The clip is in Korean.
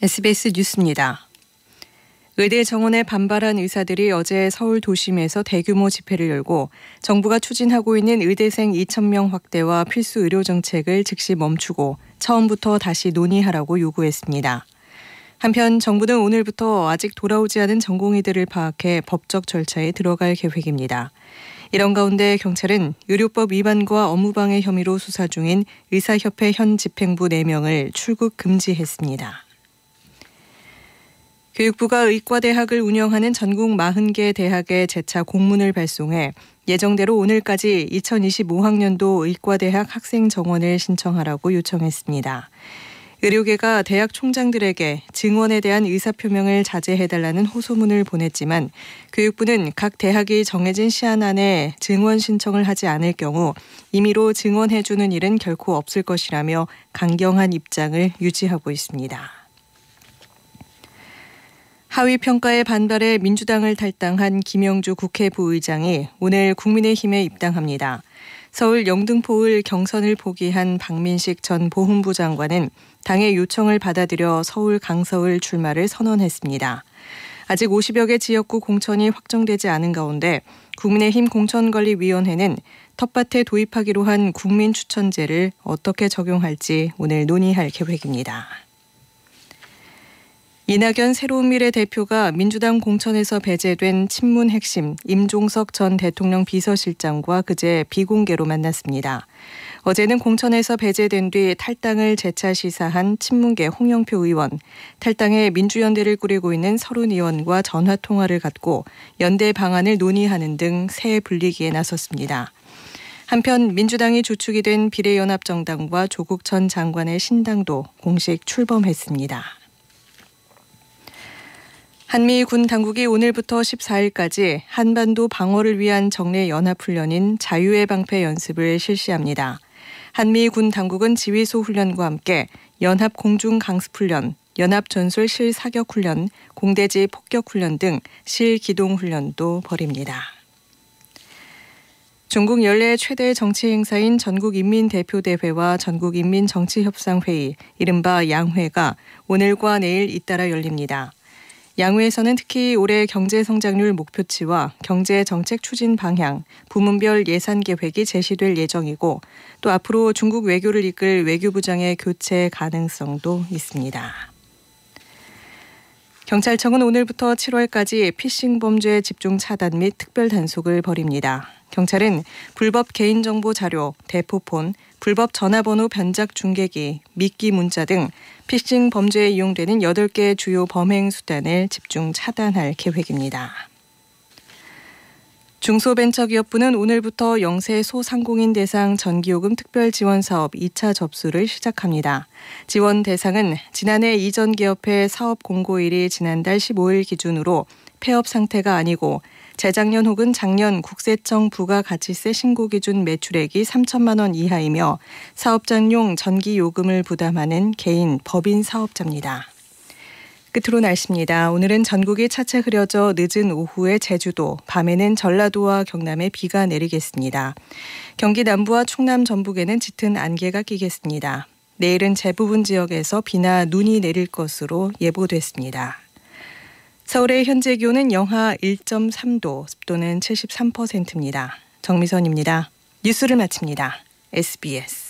SBS 뉴스입니다. 의대 정원에 반발한 의사들이 어제 서울 도심에서 대규모 집회를 열고 정부가 추진하고 있는 의대생 2,000명 확대와 필수 의료 정책을 즉시 멈추고 처음부터 다시 논의하라고 요구했습니다. 한편 정부는 오늘부터 아직 돌아오지 않은 전공의들을 파악해 법적 절차에 들어갈 계획입니다. 이런 가운데 경찰은 의료법 위반과 업무방해 혐의로 수사 중인 의사협회 현 집행부 4명을 출국 금지했습니다. 교육부가 의과대학을 운영하는 전국 40개 대학에 재차 공문을 발송해 예정대로 오늘까지 2025학년도 의과대학 학생 정원을 신청하라고 요청했습니다. 의료계가 대학 총장들에게 증원에 대한 의사표명을 자제해달라는 호소문을 보냈지만 교육부는 각 대학이 정해진 시한 안에 증원 신청을 하지 않을 경우 임의로 증원해주는 일은 결코 없을 것이라며 강경한 입장을 유지하고 있습니다. 하위 평가에 반발해 민주당을 탈당한 김영주 국회 부의장이 오늘 국민의힘에 입당합니다. 서울 영등포을 경선을 포기한 박민식 전 보훈부 장관은 당의 요청을 받아들여 서울 강서을 출마를 선언했습니다. 아직 50여 개 지역구 공천이 확정되지 않은 가운데 국민의힘 공천관리위원회는 텃밭에 도입하기로 한 국민추천제를 어떻게 적용할지 오늘 논의할 계획입니다. 이낙연 새로운 미래 대표가 민주당 공천에서 배제된 친문 핵심 임종석 전 대통령 비서실장과 그제 비공개로 만났습니다. 어제는 공천에서 배제된 뒤 탈당을 재차 시사한 친문계 홍영표 의원, 탈당해 민주연대를 꾸리고 있는 서른 의원과 전화 통화를 갖고 연대 방안을 논의하는 등 새 분리기에 나섰습니다. 한편 민주당이 주축이 된 비례연합정당과 조국 전 장관의 신당도 공식 출범했습니다. 한미 군 당국이 오늘부터 14일까지 한반도 방어를 위한 정례 연합훈련인 자유의 방패 연습을 실시합니다. 한미 군 당국은 지휘소 훈련과 함께 연합 공중 강습 훈련, 연합 전술 실 사격 훈련, 공대지 폭격 훈련 등 실 기동 훈련도 벌입니다. 중국 연례 최대 정치 행사인 전국인민대표대회와 전국인민정치협상회의, 이른바 양회가 오늘과 내일 잇따라 열립니다. 양회에서는 특히 올해 경제 성장률 목표치와 경제 정책 추진 방향, 부문별 예산 계획이 제시될 예정이고 또 앞으로 중국 외교를 이끌 외교부장의 교체 가능성도 있습니다. 경찰청은 오늘부터 7월까지 피싱 범죄 집중 차단 및 특별 단속을 벌입니다. 경찰은 불법 개인정보 자료, 대포폰, 불법 전화번호 변작 중계기, 미끼 문자 등 피싱 범죄에 이용되는 8개 주요 범행 수단을 집중 차단할 계획입니다. 중소벤처기업부는 오늘부터 영세 소상공인 대상 전기요금 특별 지원 사업 2차 접수를 시작합니다. 지원 대상은 지난해 이전 기업의 사업 공고일이 지난달 15일 기준으로 폐업 상태가 아니고 재작년 혹은 작년 국세청 부가가치세 신고 기준 매출액이 3천만 원 이하이며 사업장용 전기 요금을 부담하는 개인 법인 사업자입니다. 끝으로 날씨입니다. 오늘은 전국이 차차 흐려져 늦은 오후에 제주도, 밤에는 전라도와 경남에 비가 내리겠습니다. 경기 남부와 충남 전북에는 짙은 안개가 끼겠습니다. 내일은 대부분 지역에서 비나 눈이 내릴 것으로 예보됐습니다. 서울의 현재 기온은 영하 1.3도, 습도는 73%입니다. 정미선입니다. 뉴스를 마칩니다. SBS